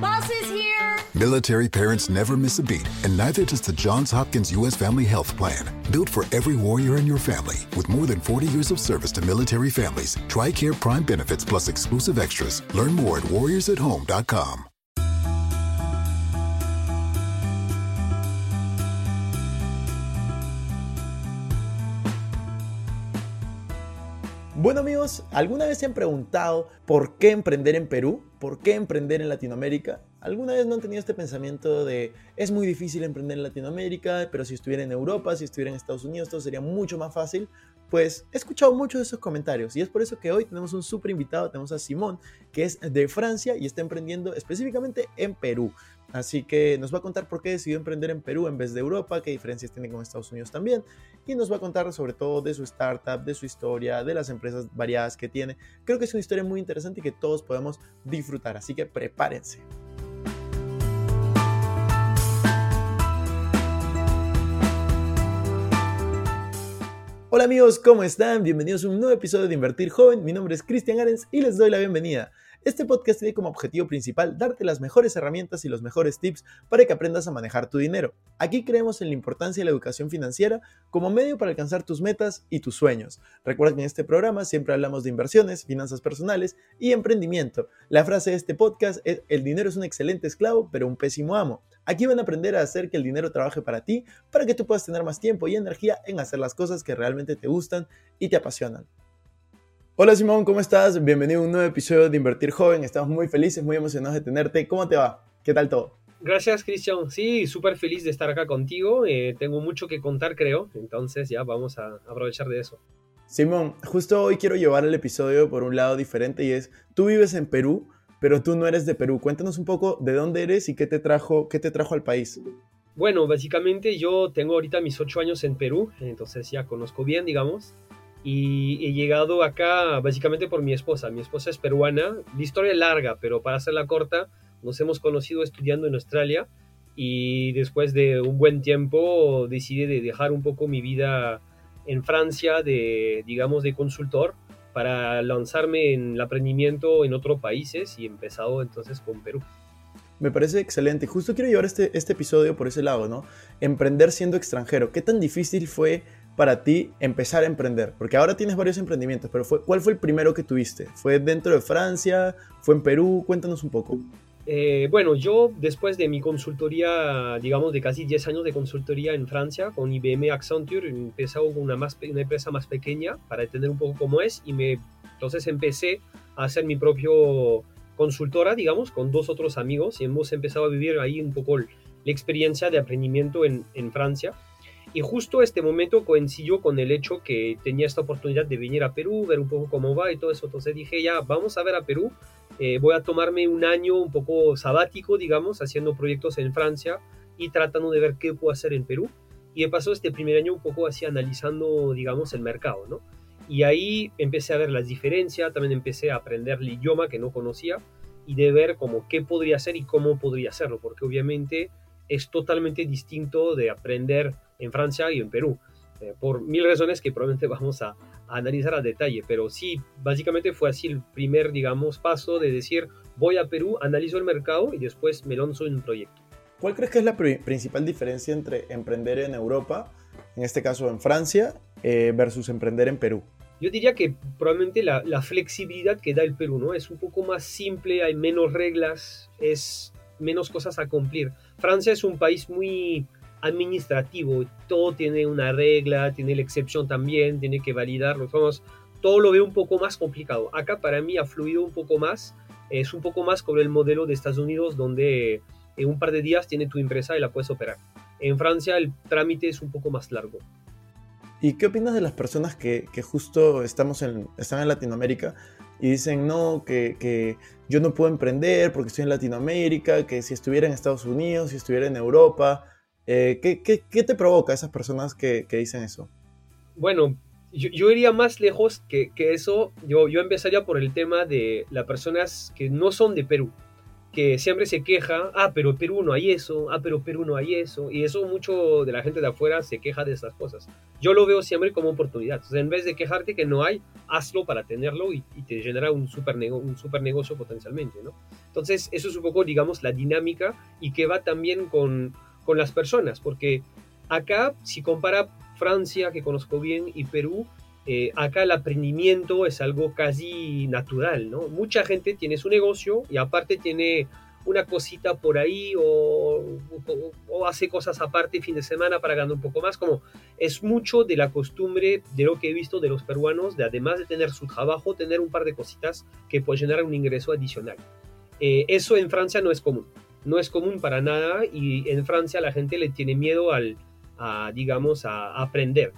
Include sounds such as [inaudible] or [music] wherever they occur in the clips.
Here. Military parents never miss a beat, and neither does the Johns Hopkins U.S. Family Health Plan. Built for every warrior in your family, with more than 40 years of service to military families, TRICARE Prime benefits plus exclusive extras. Learn more at warriorsathome.com. Bueno amigos, ¿alguna vez se han preguntado por qué emprender en Perú? ¿Por qué emprender en Latinoamérica? ¿Alguna vez no han tenido este pensamiento de es muy difícil emprender en Latinoamérica, pero si estuviera en Europa, si estuviera en Estados Unidos, todo sería mucho más fácil? Pues he escuchado muchos de esos comentarios y es por eso que hoy tenemos un súper invitado, tenemos a Simón, que es de Francia y está emprendiendo específicamente en Perú. Así que nos va a contar por qué decidió emprender en Perú en vez de Europa, qué diferencias tiene con Estados Unidos también, y nos va a contar sobre todo de su startup, de su historia, de las empresas variadas que tiene. Creo que es una historia muy interesante y que todos podemos disfrutar, así que prepárense. Hola amigos, ¿cómo están? Bienvenidos a un nuevo episodio de Invertir Joven. Mi nombre es Cristian Arens y les doy la bienvenida. Este podcast tiene como objetivo principal darte las mejores herramientas y los mejores tips para que aprendas a manejar tu dinero. Aquí creemos en la importancia de la educación financiera como medio para alcanzar tus metas y tus sueños. Recuerda que en este programa siempre hablamos de inversiones, finanzas personales y emprendimiento. La frase de este podcast es el dinero es un excelente esclavo pero un pésimo amo. Aquí van a aprender a hacer que el dinero trabaje para ti, para que tú puedas tener más tiempo y energía en hacer las cosas que realmente te gustan y te apasionan. Hola Simón, ¿cómo estás? Bienvenido a un nuevo episodio de Invertir Joven. Estamos muy felices, muy emocionados de tenerte. ¿Cómo te va? ¿Qué tal todo? Gracias, Cristian. Sí, súper feliz de estar acá contigo. Eh, tengo mucho que contar, creo. Entonces ya vamos a aprovechar de eso. Simón, justo hoy quiero llevar el episodio por un lado diferente y es, tú vives en Perú, pero tú no eres de Perú. Cuéntanos un poco de dónde eres y qué te trajo, qué te trajo al país. Bueno, básicamente yo tengo ahorita mis ocho años en Perú, entonces ya conozco bien, digamos y he llegado acá básicamente por mi esposa. Mi esposa es peruana. La historia es larga, pero para hacerla corta, nos hemos conocido estudiando en Australia y después de un buen tiempo decidí de dejar un poco mi vida en Francia de, digamos, de consultor para lanzarme en el aprendimiento en otros países y empezado entonces con Perú. Me parece excelente. Justo quiero llevar este, este episodio por ese lado, ¿no? Emprender siendo extranjero. ¿Qué tan difícil fue para ti empezar a emprender? Porque ahora tienes varios emprendimientos, pero fue, ¿cuál fue el primero que tuviste? ¿Fue dentro de Francia? ¿Fue en Perú? Cuéntanos un poco. Eh, bueno, yo después de mi consultoría, digamos de casi 10 años de consultoría en Francia con IBM Accenture, empecé con una, empresa más pequeña para entender un poco cómo es y entonces empecé a hacer mi propio consultora, digamos, con dos otros amigos y hemos empezado a vivir ahí un poco la experiencia de aprendimiento en, en Francia. Y justo este momento coincidió con el hecho que tenía esta oportunidad de venir a Perú, ver un poco cómo va y todo eso. Entonces dije, ya, vamos a ver a Perú. Eh, voy a tomarme un año un poco sabático, digamos, haciendo proyectos en Francia y tratando de ver qué puedo hacer en Perú. Y he pasado este primer año un poco así analizando, digamos, el mercado, ¿no? Y ahí empecé a ver las diferencias, también empecé a aprender el idioma que no conocía y de ver cómo qué podría hacer y cómo podría hacerlo, porque obviamente es totalmente distinto de aprender en Francia y en Perú, eh, por mil razones que probablemente [laughs] vamos a, analizar a detalle, pero sí, básicamente fue así el primer, digamos, paso de decir, voy a Perú, analizo el mercado y después me lanzo en un proyecto. ¿Cuál crees que es la principal diferencia entre emprender en Europa, en este caso en Francia, eh, versus emprender en Perú? Yo diría que probablemente la, la, flexibilidad que da el Perú, ¿no? Es un poco más simple, hay menos reglas, es menos cosas a cumplir. Francia es un país muy administrativo, todo tiene una regla, tiene la excepción también, tiene que validarlo, todo lo veo un poco más complicado. Acá para mí ha fluido un poco más, es un poco más como el modelo de Estados Unidos donde en un par de días tiene tu empresa y la puedes operar. En Francia el trámite es un poco más largo. ¿Y qué opinas de las personas que, que justo estamos en, están en Latinoamérica y dicen, no, que, que, yo no puedo emprender porque estoy en Latinoamérica, que si estuviera en Estados Unidos, si estuviera en Europa, eh, ¿qué, te provoca esas personas que, dicen eso? Bueno, yo, yo, iría más lejos que, que eso. Yo, yo empezaría por el tema de las personas que no son de Perú, que siempre se queja, ah, pero Perú no hay eso, ah, pero Perú no hay eso, y eso mucho de la gente de afuera se queja de estas cosas. Yo lo veo siempre como oportunidad. Entonces, en vez de quejarte que no hay, hazlo para tenerlo y, te genera un super, un super negocio potencialmente, ¿no? Entonces, eso es un poco, digamos, la dinámica y que va también con, con las personas, porque acá, si compara Francia, que conozco bien, y Perú, eh, acá el aprendimiento es algo casi natural, ¿no? Mucha gente tiene su negocio y aparte tiene una cosita por ahí o, o, hace cosas aparte fin de semana para ganar un poco más, como es mucho de la costumbre de lo que he visto de los peruanos, de además de tener su trabajo, tener un par de cositas que pueden generar un ingreso adicional. Eh, eso en Francia no es común, no es común para nada y en Francia la gente le tiene miedo al, a, digamos, a aprender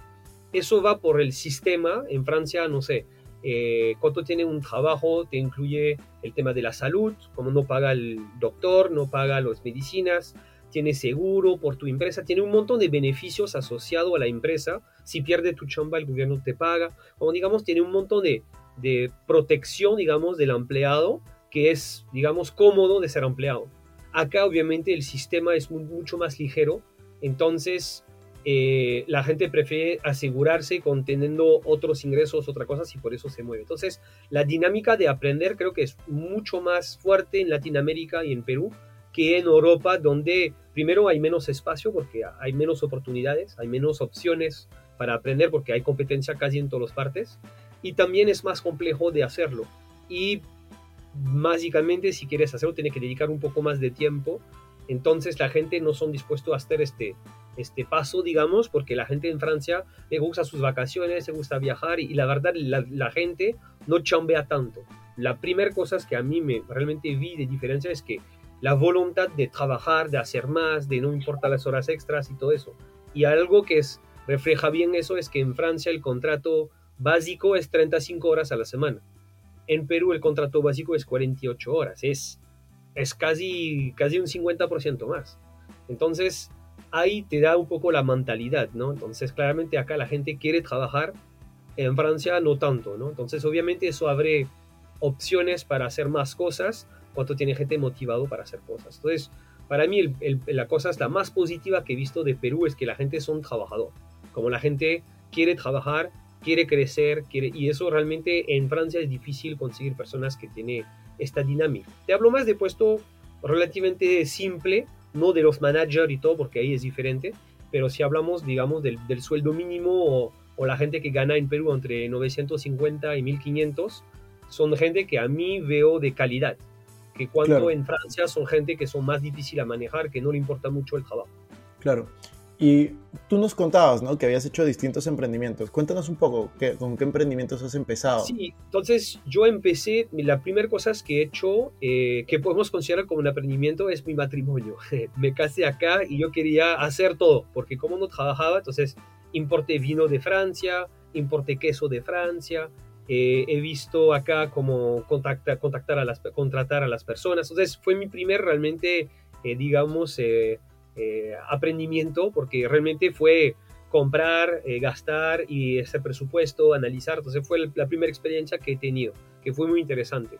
eso va por el sistema. En Francia, no sé, eh, cuando tiene un trabajo, te incluye el tema de la salud, como no paga el doctor, no paga las medicinas, tiene seguro por tu empresa, tiene un montón de beneficios asociados a la empresa. Si pierde tu chamba, el gobierno te paga. Como digamos, tiene un montón de, de protección, digamos, del empleado, que es, digamos, cómodo de ser empleado. Acá, obviamente, el sistema es mucho más ligero. Entonces, eh, la gente prefiere asegurarse con teniendo otros ingresos, otra cosa, y por eso se mueve. Entonces, la dinámica de aprender creo que es mucho más fuerte en Latinoamérica y en Perú que en Europa, donde primero hay menos espacio porque hay menos oportunidades, hay menos opciones para aprender porque hay competencia casi en todas las partes, y también es más complejo de hacerlo. Y básicamente, si quieres hacerlo, tienes que dedicar un poco más de tiempo. Entonces, la gente no son dispuestos a hacer este este paso, digamos, porque la gente en Francia le gusta sus vacaciones, le gusta viajar y, la verdad la, gente no chambea tanto. La primera cosa que a mí me realmente vi de diferencia es que la voluntad de trabajar, de hacer más, de no importar las horas extras y todo eso. Y algo que es, refleja bien eso es que en Francia el contrato básico es 35 horas a la semana. En Perú el contrato básico es 48 horas. Es, es casi, casi un 50% más. Entonces, ahí te da un poco la mentalidad, ¿no? Entonces, claramente acá la gente quiere trabajar, en Francia no tanto, ¿no? Entonces, obviamente eso abre opciones para hacer más cosas cuando tiene gente motivado para hacer cosas. Entonces, para mí la cosa es la más positiva que he visto de Perú es que la gente son trabajador. Como la gente quiere trabajar, quiere crecer, y eso realmente en Francia es difícil conseguir personas que tienen esta dinámica. Te hablo más de puesto relativamente simple, no de los managers y todo, porque ahí es diferente, pero si hablamos, digamos, del, sueldo mínimo o, la gente que gana en Perú entre 950 y 1500, son gente que a mí veo de calidad, que cuando en Francia son gente que son más difícil a manejar, que no le importa mucho el trabajo. Claro. Y tú nos contabas, ¿no? Que habías hecho distintos emprendimientos. Cuéntanos un poco, ¿qué, ¿con qué emprendimientos has empezado? Sí, entonces yo empecé, la primera cosa que he hecho, eh, que podemos considerar como un emprendimiento, es mi matrimonio. [laughs] Me casé acá y yo quería hacer todo, porque como no trabajaba, entonces importé vino de Francia, importé queso de Francia, eh, he visto acá como contactar, contactar a las, contratar a las personas. Entonces fue mi primer realmente, eh, digamos, eh, aprendimiento, porque realmente fue comprar, eh, gastar y ese presupuesto, analizar. Entonces fue la primera experiencia que he tenido, que fue muy interesante.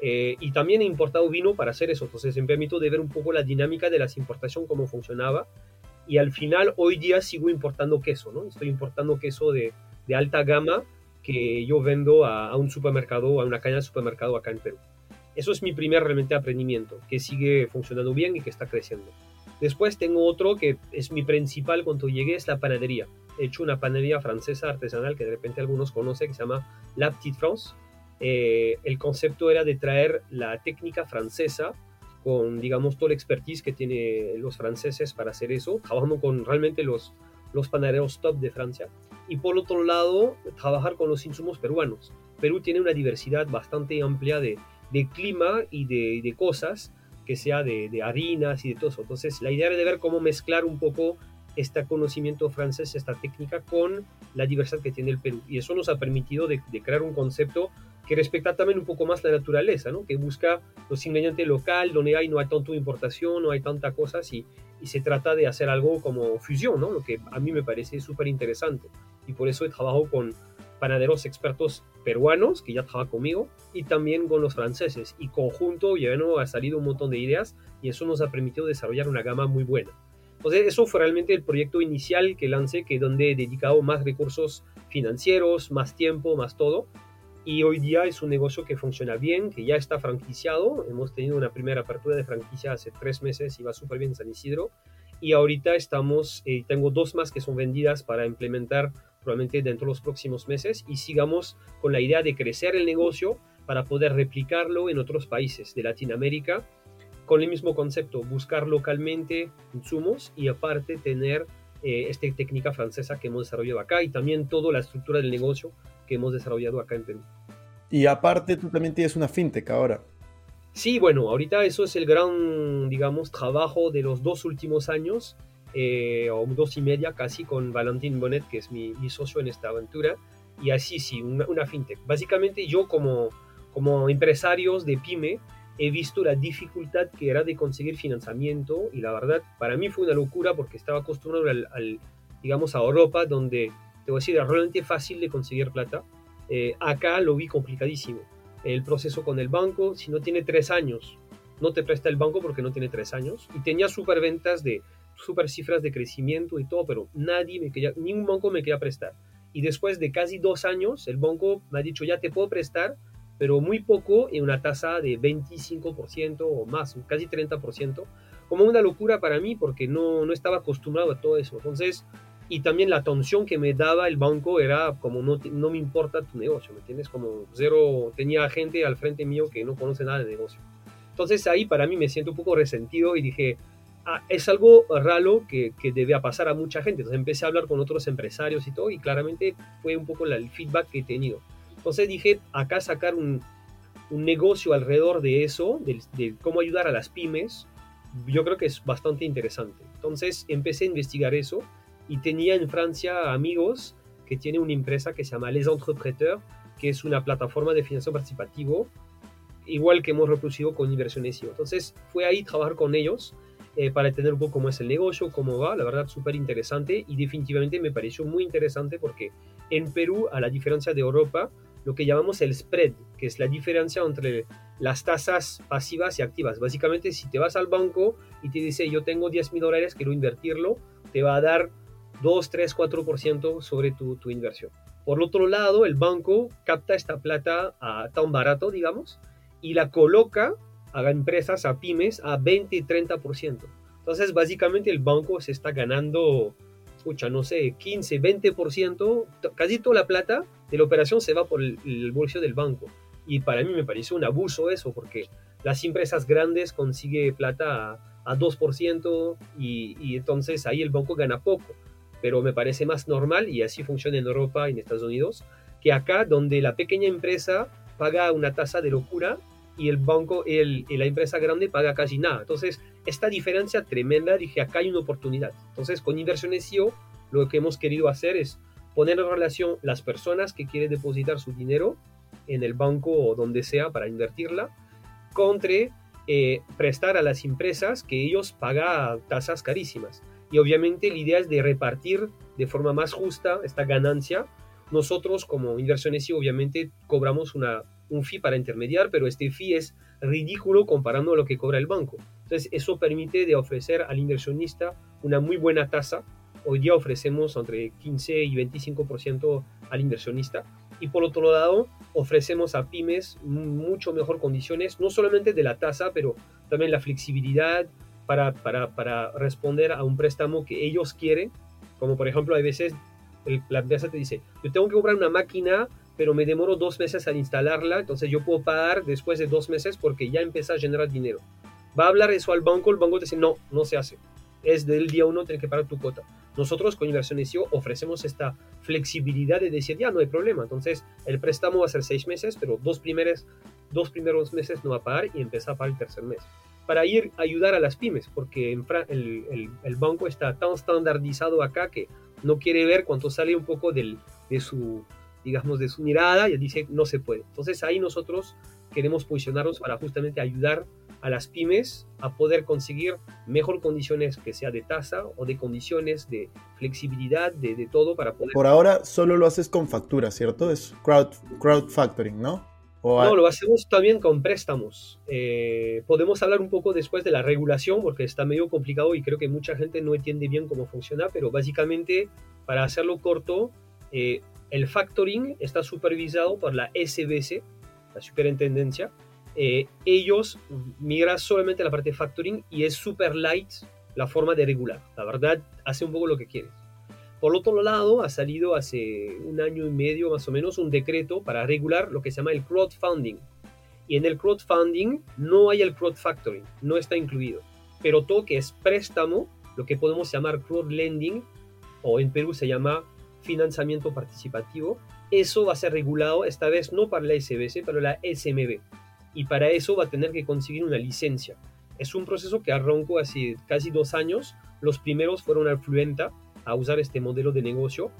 Eh, y también he importado vino para hacer eso. Entonces me permito de ver un poco la dinámica de las importación, cómo funcionaba. Y al final, hoy día sigo importando queso, ¿no? Estoy importando queso de, de alta gama que yo vendo a, a un supermercado, a una caña de supermercado acá en Perú. Eso es mi primer realmente aprendimiento, que sigue funcionando bien y que está creciendo. Después tengo otro que es mi principal cuando llegué, es la panadería. He hecho una panadería francesa artesanal que de repente algunos conocen, que se llama La Petite France. Eh, el concepto era de traer la técnica francesa con, digamos, todo el expertise que tienen los franceses para hacer eso, trabajando con realmente los, los panaderos top de Francia. Y por otro lado, trabajar con los insumos peruanos. Perú tiene una diversidad bastante amplia de, de clima y de, de cosas que sea de, harinas y de todo eso. Entonces, la idea era de ver cómo mezclar un poco este conocimiento francés, esta técnica, con la diversidad que tiene el Perú. Y eso nos ha permitido de, crear un concepto que respecta también un poco más la naturaleza, ¿no? que busca los ingredientes local, donde hay, no hay tanto importación, no hay tanta cosas, y, y se trata de hacer algo como fusión, ¿no? lo que a mí me parece súper interesante. Y por eso he trabajado con, panaderos expertos peruanos que ya trabajan conmigo y también con los franceses. Y conjunto ya no ha salido un montón de ideas y eso nos ha permitido desarrollar una gama muy buena. Entonces eso fue realmente el proyecto inicial que lancé, que donde he dedicado más recursos financieros, más tiempo, más todo. Y hoy día es un negocio que funciona bien, que ya está franquiciado. Hemos tenido una primera apertura de franquicia hace tres meses y va súper bien en San Isidro. Y ahorita estamos, eh, tengo dos más que son vendidas para implementar probablemente dentro de los próximos meses y sigamos con la idea de crecer el negocio para poder replicarlo en otros países de Latinoamérica con el mismo concepto, buscar localmente insumos y aparte tener eh, esta técnica francesa que hemos desarrollado acá y también toda la estructura del negocio que hemos desarrollado acá en Perú. Y aparte tú también tienes una fintech ahora. Sí, bueno, ahorita eso es el gran, digamos, trabajo de los dos últimos años eh, o dos y media casi con Valentín Bonet, que es mi, socio en esta aventura. Y así sí, una, fintech. Básicamente yo como, como empresarios de pyme he visto la dificultad que era de conseguir financiamiento y la verdad para mí fue una locura porque estaba acostumbrado al, digamos a Europa donde te voy a decir era realmente fácil de conseguir plata eh, acá lo vi complicadísimo el proceso con el banco si no tiene tres años no te presta el banco porque no tiene tres años y tenía super ventas de super cifras de crecimiento y todo, pero nadie me quería, ningún banco me quería prestar. Y después de casi dos años, el banco me ha dicho, ya te puedo prestar, pero muy poco en una tasa de 25% o más, casi 30%, como una locura para mí porque no, no estaba acostumbrado a todo eso. Entonces, y también la atención que me daba el banco era como no, no me importa tu negocio, ¿me entiendes? Como cero, tenía gente al frente mío que no conoce nada de negocio. Entonces ahí para mí me siento un poco resentido y dije, es algo raro que, que debe pasar a mucha gente. Entonces empecé a hablar con otros empresarios y todo, y claramente fue un poco el feedback que he tenido. Entonces dije, acá sacar un, un negocio alrededor de eso, de, cómo ayudar a las pymes, yo creo que es bastante interesante. Entonces empecé a investigar eso y tenía en Francia amigos que tienen una empresa que se llama Les Entrepreneurs, que es una plataforma de financiación participativo, igual que hemos reproducido con Inversiones. Entonces fue ahí trabajar con ellos eh, para entender un poco cómo es el negocio, cómo va, la verdad súper interesante y definitivamente me pareció muy interesante porque en Perú, a la diferencia de Europa, lo que llamamos el spread, que es la diferencia entre las tasas pasivas y activas. Básicamente, si te vas al banco y te dice yo tengo 10 mil dólares, quiero invertirlo, te va a dar 2, 3, 4% sobre tu, tu inversión. Por otro lado, el banco capta esta plata a tan barato, digamos, y la coloca a empresas, a pymes, a 20 y 30%. Entonces, básicamente el banco se está ganando, escucha, no sé, 15, 20%, casi toda la plata de la operación se va por el, bolsillo del banco. Y para mí me parece un abuso eso, porque las empresas grandes consiguen plata a, 2% y, y entonces ahí el banco gana poco. Pero me parece más normal, y así funciona en Europa y en Estados Unidos, que acá donde la pequeña empresa paga una tasa de locura y el banco el, y la empresa grande paga casi nada. Entonces, esta diferencia tremenda, dije, acá hay una oportunidad. Entonces, con Inversiones IO, lo que hemos querido hacer es poner en relación las personas que quieren depositar su dinero en el banco o donde sea para invertirla, contra eh, prestar a las empresas que ellos pagan tasas carísimas. Y obviamente la idea es de repartir de forma más justa esta ganancia. Nosotros como Inversiones IO obviamente cobramos una un fee para intermediar, pero este fee es ridículo comparando a lo que cobra el banco. Entonces, eso permite de ofrecer al inversionista una muy buena tasa. Hoy día ofrecemos entre 15 y 25% al inversionista. Y por otro lado, ofrecemos a pymes mucho mejor condiciones, no solamente de la tasa, pero también la flexibilidad para, para, para responder a un préstamo que ellos quieren. Como por ejemplo, hay veces la empresa te dice, yo tengo que comprar una máquina pero me demoro dos meses al instalarla, entonces yo puedo pagar después de dos meses porque ya empieza a generar dinero. Va a hablar eso al banco, el banco dice, no, no se hace. Es del día uno, tienes que pagar tu cuota. Nosotros con Inversiones IO ofrecemos esta flexibilidad de decir, ya no hay problema. Entonces el préstamo va a ser seis meses, pero dos, primeros, dos primeros meses no va a pagar y empieza a pagar el tercer mes. Para ir a ayudar a las pymes, porque el, el, banco está tan estandarizado acá que no quiere ver cuánto sale un poco del, de su digamos, de su mirada y dice no se puede. Entonces ahí nosotros queremos posicionarnos para justamente ayudar a las pymes a poder conseguir mejor condiciones que sea de tasa o de condiciones de flexibilidad, de, de todo para poder... Por ahora solo lo haces con factura, ¿cierto? Es crowd, crowd factoring, ¿no? no, lo hacemos también con préstamos. Eh, podemos hablar un poco después de la regulación porque está medio complicado y creo que mucha gente no entiende bien cómo funciona, pero básicamente, para hacerlo corto, eh, el factoring está supervisado por la SBC, la superintendencia. Eh, ellos migran solamente la parte de factoring y es super light la forma de regular. La verdad, hace un poco lo que quieres. Por otro lado, ha salido hace un año y medio más o menos un decreto para regular lo que se llama el crowdfunding. Y en el crowdfunding no hay el crowdfactoring, no está incluido. Pero todo que es préstamo, lo que podemos llamar crowdlending, o en Perú se llama financiamiento participativo, eso va a ser regulado esta vez no para la SBC, pero la SMB. Y para eso va a tener que conseguir una licencia. Es un proceso que arrancó hace casi dos años. Los primeros fueron Fluenta, a usar este modelo de negocio,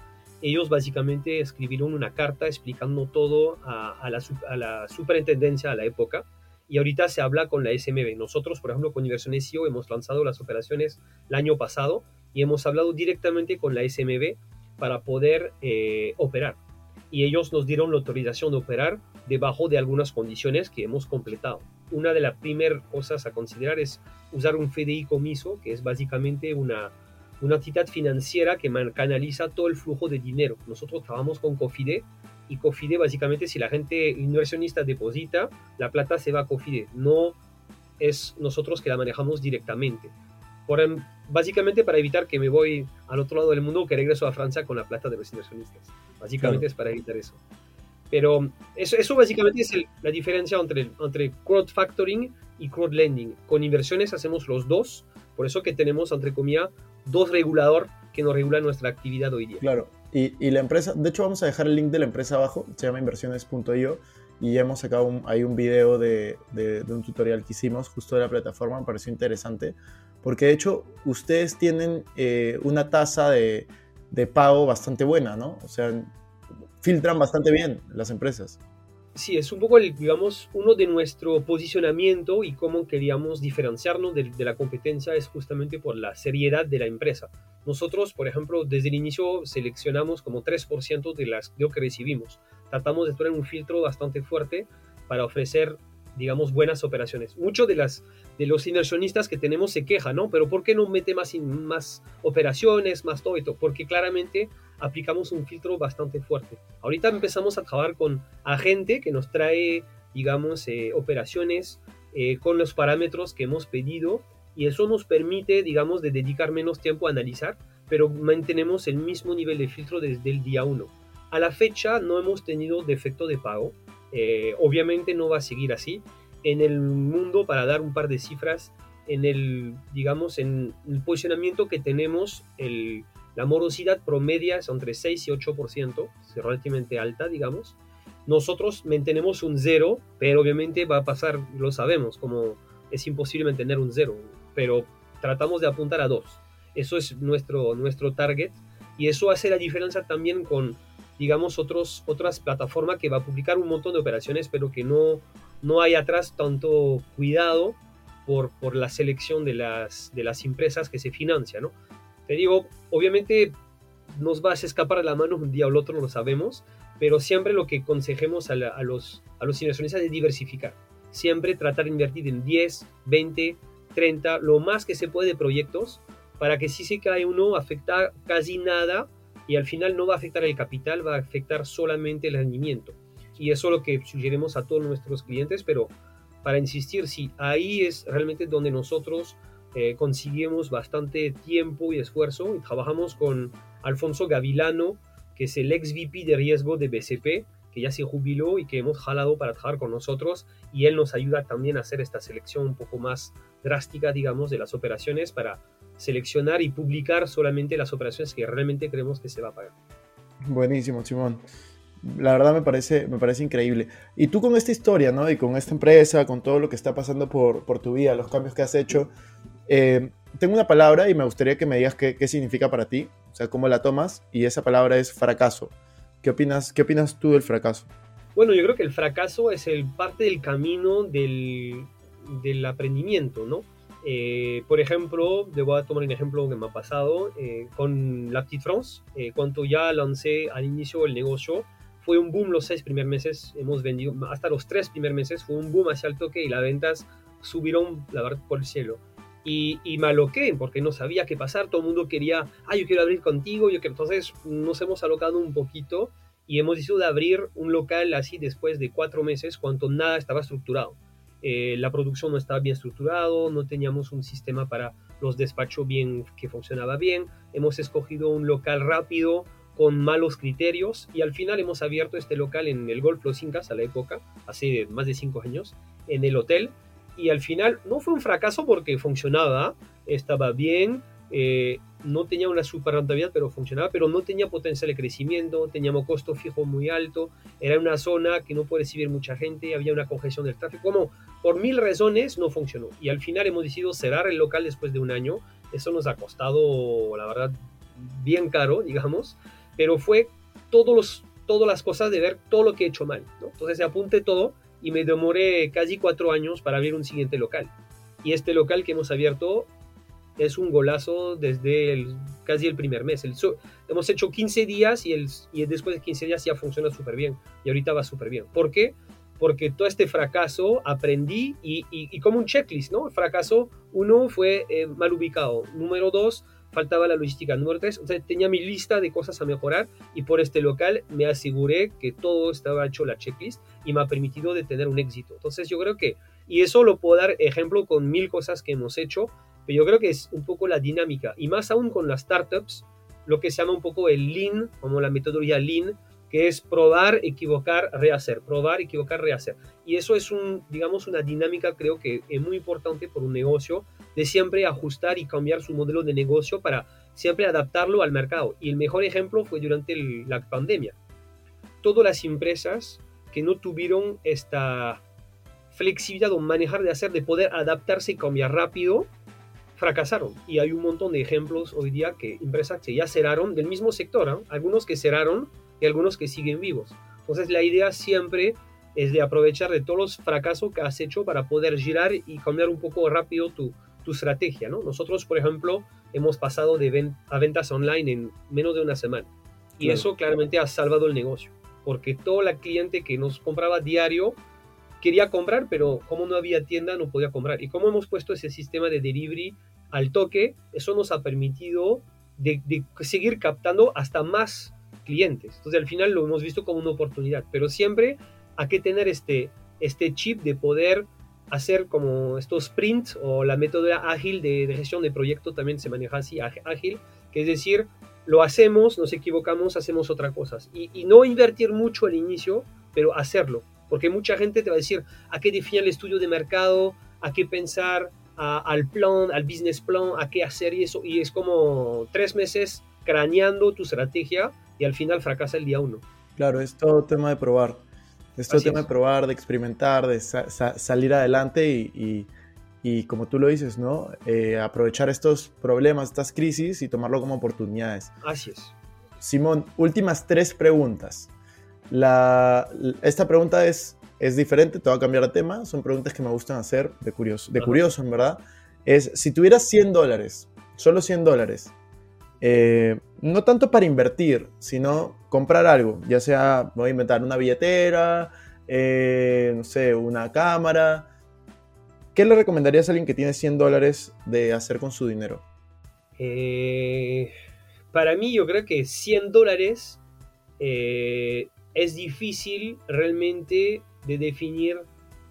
ellos básicamente escribieron una carta explicando todo a, la, a, la, superintendencia a la época y ahorita se habla con la SMB. Nosotros, por ejemplo, con Inversiones CEO hemos lanzado las operaciones el año pasado y hemos hablado directamente con la SMB para poder eh, operar. Y ellos nos dieron la autorización de operar debajo de algunas condiciones que hemos completado. Una de las primeras cosas a considerar es usar un FDI comiso, que es básicamente una, una entidad financiera que canaliza todo el flujo de dinero. Nosotros trabajamos con Cofide y Cofide básicamente si la gente inversionista deposita, la plata se va a Cofide, no es nosotros que la manejamos directamente. Por, básicamente para evitar que me voy al otro lado del mundo o que regreso a Francia con la plata de los inversionistas. Básicamente es para evitar eso. Pero eso, eso básicamente es la diferencia entre, entre crowd factoring y crowd lending. Con inversiones hacemos los dos, por eso que tenemos, entre comillas, dos regulador que nos regula nuestra actividad hoy día. Claro, y, y, la empresa, de hecho vamos a dejar el link de la empresa abajo, se llama inversiones.io y ya hemos sacado un, hay un video de, de, un tutorial que hicimos justo de la plataforma, me pareció interesante, porque de hecho ustedes tienen eh, una tasa de, de pago bastante buena, ¿no? O sea, filtran bastante bien las empresas sí, es un poco, el, digamos, uno de nuestro posicionamiento y cómo queríamos diferenciarnos de, la competencia es justamente por la seriedad de la empresa. Nosotros, por ejemplo, desde el inicio seleccionamos como 3% de las que recibimos. Tratamos de tener un filtro bastante fuerte para ofrecer digamos, buenas operaciones. Muchos de, las, de los inversionistas que tenemos se quejan, ¿no? Pero ¿por qué no mete más, más operaciones, más todo esto? Porque claramente aplicamos un filtro bastante fuerte. Ahorita empezamos a trabajar con agente que nos trae, digamos, eh, operaciones eh, con los parámetros que hemos pedido y eso nos permite, digamos, de dedicar menos tiempo a analizar, pero mantenemos el mismo nivel de filtro desde el día 1. A la fecha no hemos tenido defecto de pago, eh, obviamente no va a seguir así. En el mundo, para dar un par de cifras, en el, digamos, en el posicionamiento que tenemos, el, la morosidad promedia es entre 6 y 8%, es relativamente alta, digamos. Nosotros mantenemos un cero, pero obviamente va a pasar, lo sabemos, como es imposible mantener un cero, pero tratamos de apuntar a dos. Eso es nuestro, nuestro target y eso hace la diferencia también con digamos, otros, otras plataformas que va a publicar un montón de operaciones, pero que no, no hay atrás tanto cuidado por, por la selección de las, de las empresas que se financian, ¿no? Te digo, obviamente nos vas a escapar a la mano un día o el otro, lo sabemos, pero siempre lo que aconsejemos a, a, los, a los inversionistas es diversificar. Siempre tratar de invertir en 10, 20, 30, lo más que se puede de proyectos, para que si se cae uno afecta casi nada y al final no va a afectar el capital, va a afectar solamente el rendimiento. Y eso es lo que sugerimos a todos nuestros clientes, pero para insistir, sí, ahí es realmente donde nosotros eh, conseguimos bastante tiempo y esfuerzo y trabajamos con Alfonso Gavilano, que es el ex VP de riesgo de BCP, que ya se jubiló y que hemos jalado para trabajar con nosotros y él nos ayuda también a hacer esta selección un poco más drástica, digamos, de las operaciones para seleccionar y publicar solamente las operaciones que realmente creemos que se va a pagar. Buenísimo, Simón. La verdad me parece, me parece increíble. Y tú con esta historia, ¿no? Y con esta empresa, con todo lo que está pasando por, por tu vida, los cambios que has hecho, eh, tengo una palabra y me gustaría que me digas qué, qué, significa para ti, o sea, cómo la tomas, y esa palabra es fracaso. ¿Qué opinas, qué opinas tú del fracaso? Bueno, yo creo que el fracaso es el parte del camino del, del aprendimiento, ¿no? Eh, por ejemplo, debo tomar un ejemplo que me ha pasado eh, con la Petite France. Eh, cuando ya lancé al inicio el negocio, fue un boom los seis primeros meses. Hemos vendido hasta los tres primeros meses, fue un boom hacia el toque y las ventas subieron, la verdad, por el cielo. Y, y me aloqué porque no sabía qué pasar. Todo el mundo quería, ah, yo quiero abrir contigo. Yo. Entonces nos hemos alocado un poquito y hemos decidido de abrir un local así después de cuatro meses cuando nada estaba estructurado. Eh, la producción no estaba bien estructurado, no teníamos un sistema para los despachos bien que funcionaba bien, hemos escogido un local rápido con malos criterios y al final hemos abierto este local en el Golf Los Incas a la época, hace más de cinco años, en el hotel. Y al final no fue un fracaso porque funcionaba, estaba bien, eh, no tenía una super rentabilidad, pero funcionaba, pero no tenía potencial de crecimiento, teníamos costo fijo muy alto, era una zona que no puede recibir mucha gente, había una congestión del tráfico, como por mil razones no funcionó. Y al final hemos decidido cerrar el local después de un año, eso nos ha costado, la verdad, bien caro, digamos, pero fue todos los, todas las cosas de ver todo lo que he hecho mal, ¿no? Entonces apunté todo y me demoré casi cuatro años para abrir un siguiente local. Y este local que hemos abierto es un golazo desde el, casi el primer mes. El, hemos hecho 15 días y, el, y después de 15 días ya funciona súper bien. Y ahorita va súper bien. ¿Por qué? Porque todo este fracaso aprendí y, como un checklist, ¿no? fracaso, uno, fue eh, mal ubicado. Número dos, faltaba la logística. Número tres, tenía mi lista de cosas a mejorar y por este local me aseguré que todo estaba hecho la checklist y me ha permitido de tener un éxito. Entonces yo creo que, y eso lo puedo dar ejemplo con mil cosas que hemos hecho, pero yo creo que es un poco la dinámica, y más aún con las startups, lo que se llama un poco el lean, como la metodología lean, que es probar, equivocar, rehacer, probar, equivocar, rehacer. Y eso es un, digamos, una dinámica creo que es muy importante por un negocio, de siempre ajustar y cambiar su modelo de negocio para siempre adaptarlo al mercado. Y el mejor ejemplo fue durante la pandemia. Todas las empresas que no tuvieron esta flexibilidad o manejar de hacer, de poder adaptarse y cambiar rápido, fracasaron. Y hay un montón de ejemplos hoy día que empresas que ya cerraron del mismo sector, ¿ah? algunos que cerraron y algunos que siguen vivos. Entonces la idea siempre es de aprovechar de todos los fracasos que has hecho para poder girar y cambiar un poco rápido tu, tu estrategia. ¿no? Nosotros, por ejemplo, hemos pasado de a ventas online en menos de una semana. Y eso claramente ha salvado el negocio, porque todo la cliente que nos compraba diario quería comprar, pero como no había tienda, no podía comprar. Y como hemos puesto ese sistema de delivery al toque, eso nos ha permitido de, seguir captando hasta más clientes. Entonces al final lo hemos visto como una oportunidad, pero siempre hay que tener este, este chip de poder hacer como estos sprints o la método ágil de, gestión de proyecto también se maneja así, ágil, que es decir, lo hacemos, nos equivocamos, hacemos otra cosa. Y, y no invertir mucho al inicio, pero hacerlo. Porque mucha gente te va a decir a qué definir el estudio de mercado, a qué pensar, al plan, al business plan, a qué hacer y eso. Y es como tres meses craneando tu estrategia y al final fracasa el día uno. Claro, es todo tema de probar. Es todo tema de probar, de experimentar, de salir adelante y, y, como tú lo dices, ¿no? Eh, aprovechar estos problemas, estas crisis y tomarlo como oportunidades. Así es. Simón, últimas tres preguntas. La, esta pregunta es, es diferente, te voy a cambiar de tema, son preguntas que me gustan hacer de curioso, de curioso en verdad. Es, si tuvieras 100 dólares, solo 100 dólares, eh, no tanto para invertir, sino comprar algo, ya sea, voy a inventar una billetera, eh, no sé, una cámara. ¿Qué le recomendarías a alguien que tiene 100 dólares de hacer con su dinero? Eh, para mí yo creo que 100 dólares es difícil realmente de definir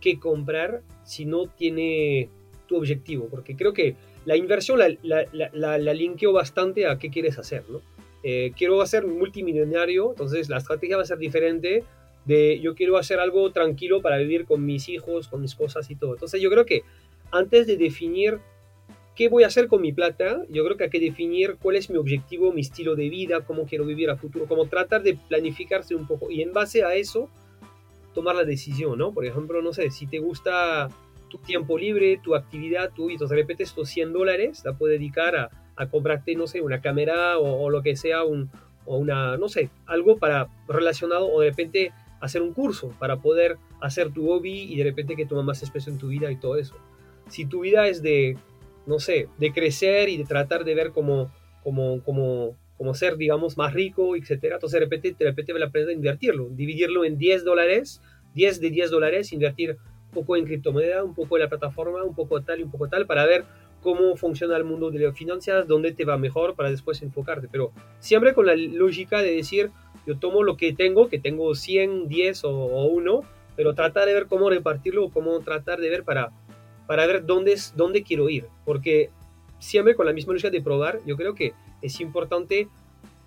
qué comprar si no tiene tu objetivo, porque creo que la inversión la, la, la, linkeo bastante a qué quieres hacer, ¿no? Eh, quiero hacer multimillonario, entonces la estrategia va a ser diferente de yo quiero hacer algo tranquilo para vivir con mis hijos, con mis cosas y todo. Entonces yo creo que antes de definir qué voy a hacer con mi plata, yo creo que hay que definir cuál es mi objetivo, mi estilo de vida, cómo quiero vivir a futuro, cómo tratar de planificarse un poco y en base a eso tomar la decisión, ¿no? Por ejemplo, no sé, si te gusta tu tiempo libre, tu actividad, tú, y entonces de repente estos 100 dólares la puedes dedicar a, a comprarte, no sé, una cámara o, lo que sea, un, o una, no sé, algo para relacionado o de repente hacer un curso para poder hacer tu hobby y de repente que toma más espacio en tu vida y todo eso. Si tu vida es de, no sé, de crecer y de tratar de ver cómo, cómo, cómo, cómo ser, digamos, más rico, etcétera, entonces de repente, de repente vale la pena invertirlo, dividirlo en 10 dólares, 10 de 10 dólares, invertir un poco en criptomoneda, un poco en la plataforma, un poco tal y un poco tal, para ver cómo funciona el mundo de las finanzas, dónde te va mejor para después enfocarte. Pero siempre con la lógica de decir, yo tomo lo que tengo, que tengo 100, 10 o, o 1, pero tratar de ver cómo repartirlo, cómo tratar de ver para, para ver dónde, es, dónde quiero ir. Porque siempre con la misma lógica de probar, yo creo que es importante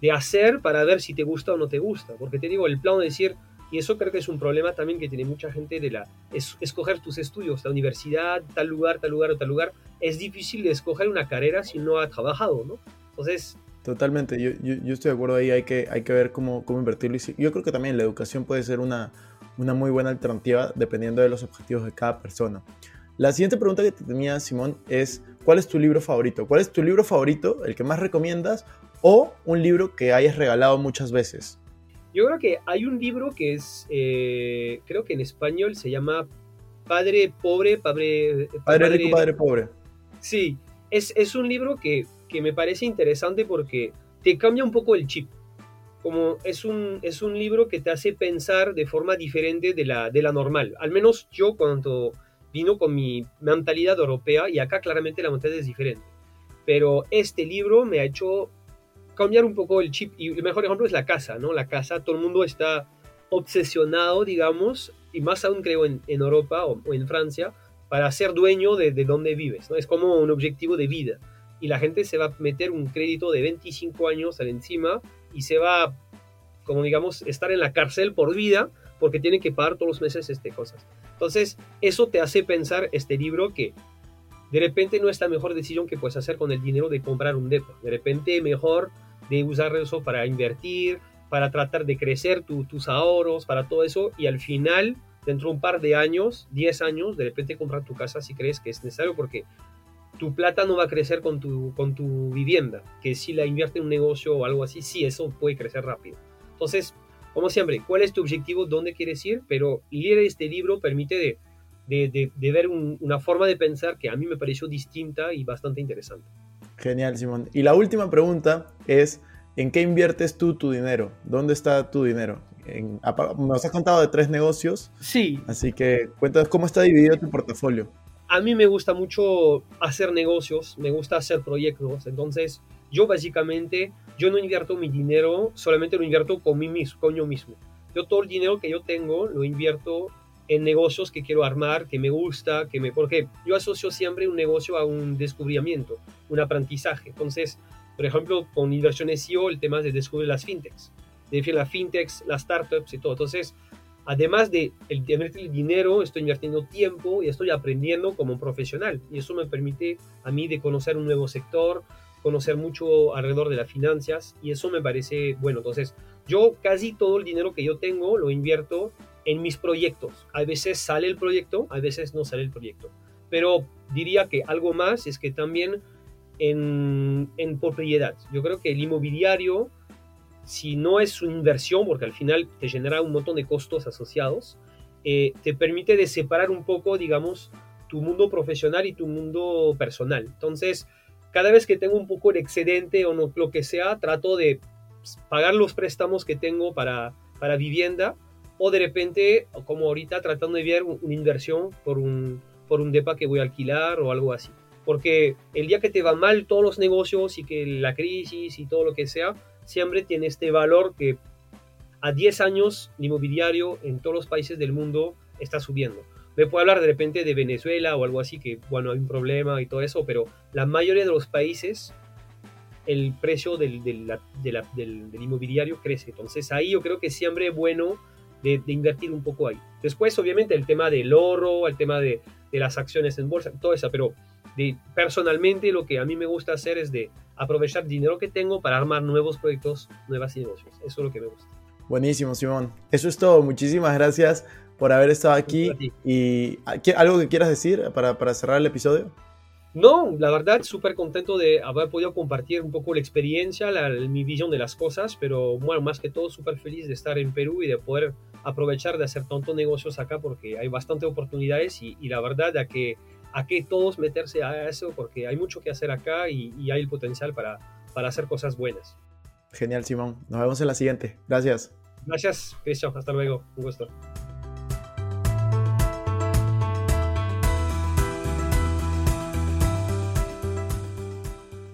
de hacer para ver si te gusta o no te gusta. Porque te digo, el plan de decir, y eso creo que es un problema también que tiene mucha gente de la es, escoger tus estudios, la universidad, tal lugar, tal lugar o tal lugar. Es difícil de escoger una carrera si no ha trabajado, ¿no? Entonces... Totalmente, yo, yo, yo estoy de acuerdo ahí, hay que, hay que ver cómo, cómo invertirlo. Y yo creo que también la educación puede ser una, una muy buena alternativa dependiendo de los objetivos de cada persona. La siguiente pregunta que te tenía, Simón, es ¿cuál es tu libro favorito? ¿Cuál es tu libro favorito, el que más recomiendas, o un libro que hayas regalado muchas veces? Yo creo que hay un libro que es, eh, creo que en español se llama Padre Pobre, Padre... Padre, Rico, Padre Pobre. Sí, es, es un libro que, que, me parece interesante porque te cambia un poco el chip. Como es un, es un libro que te hace pensar de forma diferente de la, de la normal. Al menos yo cuando vino con mi mentalidad europea y acá claramente la mentalidad es diferente. Pero este libro me ha hecho cambiar un poco el chip. Y el mejor ejemplo es la casa, ¿no? La casa, todo el mundo está obsesionado, digamos, y más aún creo en, en Europa o, o, en Francia, para ser dueño de, de donde vives, ¿no? Es como un objetivo de vida. Y la gente se va a meter un crédito de 25 años al encima y se va, como digamos, estar en la cárcel por vida porque tiene que pagar todos los meses este cosas. Entonces, eso te hace pensar este libro que de repente no es la mejor decisión que puedes hacer con el dinero de comprar un depo. De repente mejor de usar eso para invertir, para tratar de crecer tu, tus ahorros, para todo eso, y al final, dentro de un par de años, 10 años, de repente comprar tu casa si crees que es necesario, porque tu plata no va a crecer con tu, con tu vivienda, que si la invierte en un negocio o algo así, sí, eso puede crecer rápido. Entonces, como siempre, ¿cuál es tu objetivo? ¿Dónde quieres ir? Pero leer este libro permite de, de, de, de ver un, una forma de pensar que a mí me pareció distinta y bastante interesante. Genial, Simón. Y la última pregunta es, ¿en qué inviertes tú tu dinero? ¿Dónde está tu dinero? En, nos has contado de tres negocios. Sí. Así que cuéntanos cómo está dividido tu portafolio. A mí me gusta mucho hacer negocios, me gusta hacer proyectos. Entonces, yo básicamente, yo no invierto mi dinero, solamente lo invierto con mí mismo, con yo mismo. Yo todo el dinero que yo tengo lo invierto en negocios que quiero armar, que me gusta, que me... Porque yo asocio siempre un negocio a un descubrimiento, un aprendizaje. Entonces, por ejemplo, con inversiones SEO, el tema de descubrir las fintechs, de decir las fintechs, las startups y todo. Entonces, además de invertir el dinero, estoy invirtiendo tiempo y estoy aprendiendo como un profesional. Y eso me permite a mí de conocer un nuevo sector, conocer mucho alrededor de las finanzas y eso me parece bueno. Entonces, yo casi todo el dinero que yo tengo lo invierto en mis proyectos. A veces sale el proyecto, a veces no sale el proyecto. Pero diría que algo más es que también en, en propiedad. Yo creo que el inmobiliario, si no es una inversión, porque al final te genera un montón de costos asociados, eh, te permite de separar un poco, digamos, tu mundo profesional y tu mundo personal. Entonces, cada vez que tengo un poco de excedente o no, lo que sea, trato de pagar los préstamos que tengo para, para vivienda o de repente, como ahorita, tratando de ver una inversión por un, por un DEPA que voy a alquilar o algo así. Porque el día que te va mal todos los negocios y que la crisis y todo lo que sea, siempre tiene este valor que a 10 años el inmobiliario en todos los países del mundo está subiendo. Me puedo hablar de repente de Venezuela o algo así, que bueno, hay un problema y todo eso, pero la mayoría de los países el precio del, del, del, del inmobiliario crece. Entonces ahí yo creo que siempre es bueno de, de, invertir un poco ahí. Después, obviamente, el tema del oro, el tema de, de las acciones en bolsa, todo eso, pero de, personalmente lo que a mí me gusta hacer es de aprovechar dinero que tengo para armar nuevos proyectos, nuevas negocios. Eso es lo que me gusta. Buenísimo, Simón. Eso es todo. Muchísimas gracias por haber estado aquí. ¿Y algo que quieras decir para, para cerrar el episodio? No, la verdad, súper contento de haber podido compartir un poco la experiencia, mi visión de las cosas, pero bueno, más que todo súper feliz de estar en Perú y de poder aprovechar de hacer tantos negocios acá porque hay bastantes oportunidades y, la verdad a que, a que todos meterse a eso porque hay mucho que hacer acá y, y hay el potencial para, para hacer cosas buenas. Genial, Simón. Nos vemos en la siguiente. Gracias. Gracias, Cristian. Hasta luego. Un gusto.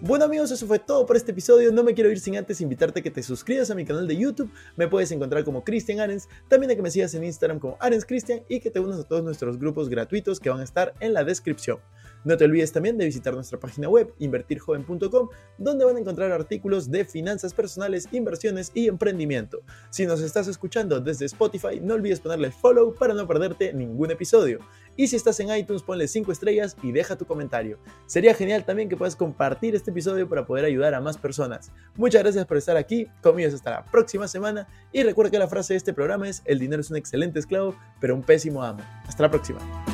Bueno amigos, eso fue todo por este episodio. No me quiero ir sin antes invitarte a que te suscribas a mi canal de YouTube. Me puedes encontrar como Cristian Arens. También a que me sigas en Instagram como Arens Cristian y que te unas a todos nuestros grupos gratuitos que van a estar en la descripción. No te olvides también de visitar nuestra página web invertirjoven.com, donde van a encontrar artículos de finanzas personales, inversiones y emprendimiento. Si nos estás escuchando desde Spotify, no olvides ponerle follow para no perderte ningún episodio. Y si estás en iTunes, ponle 5 estrellas y deja tu comentario. Sería genial también que puedas compartir este episodio para poder ayudar a más personas. Muchas gracias por estar aquí, conmigo hasta la próxima semana y recuerda que la frase de este programa es, el dinero es un excelente esclavo, pero un pésimo amo. Hasta la próxima.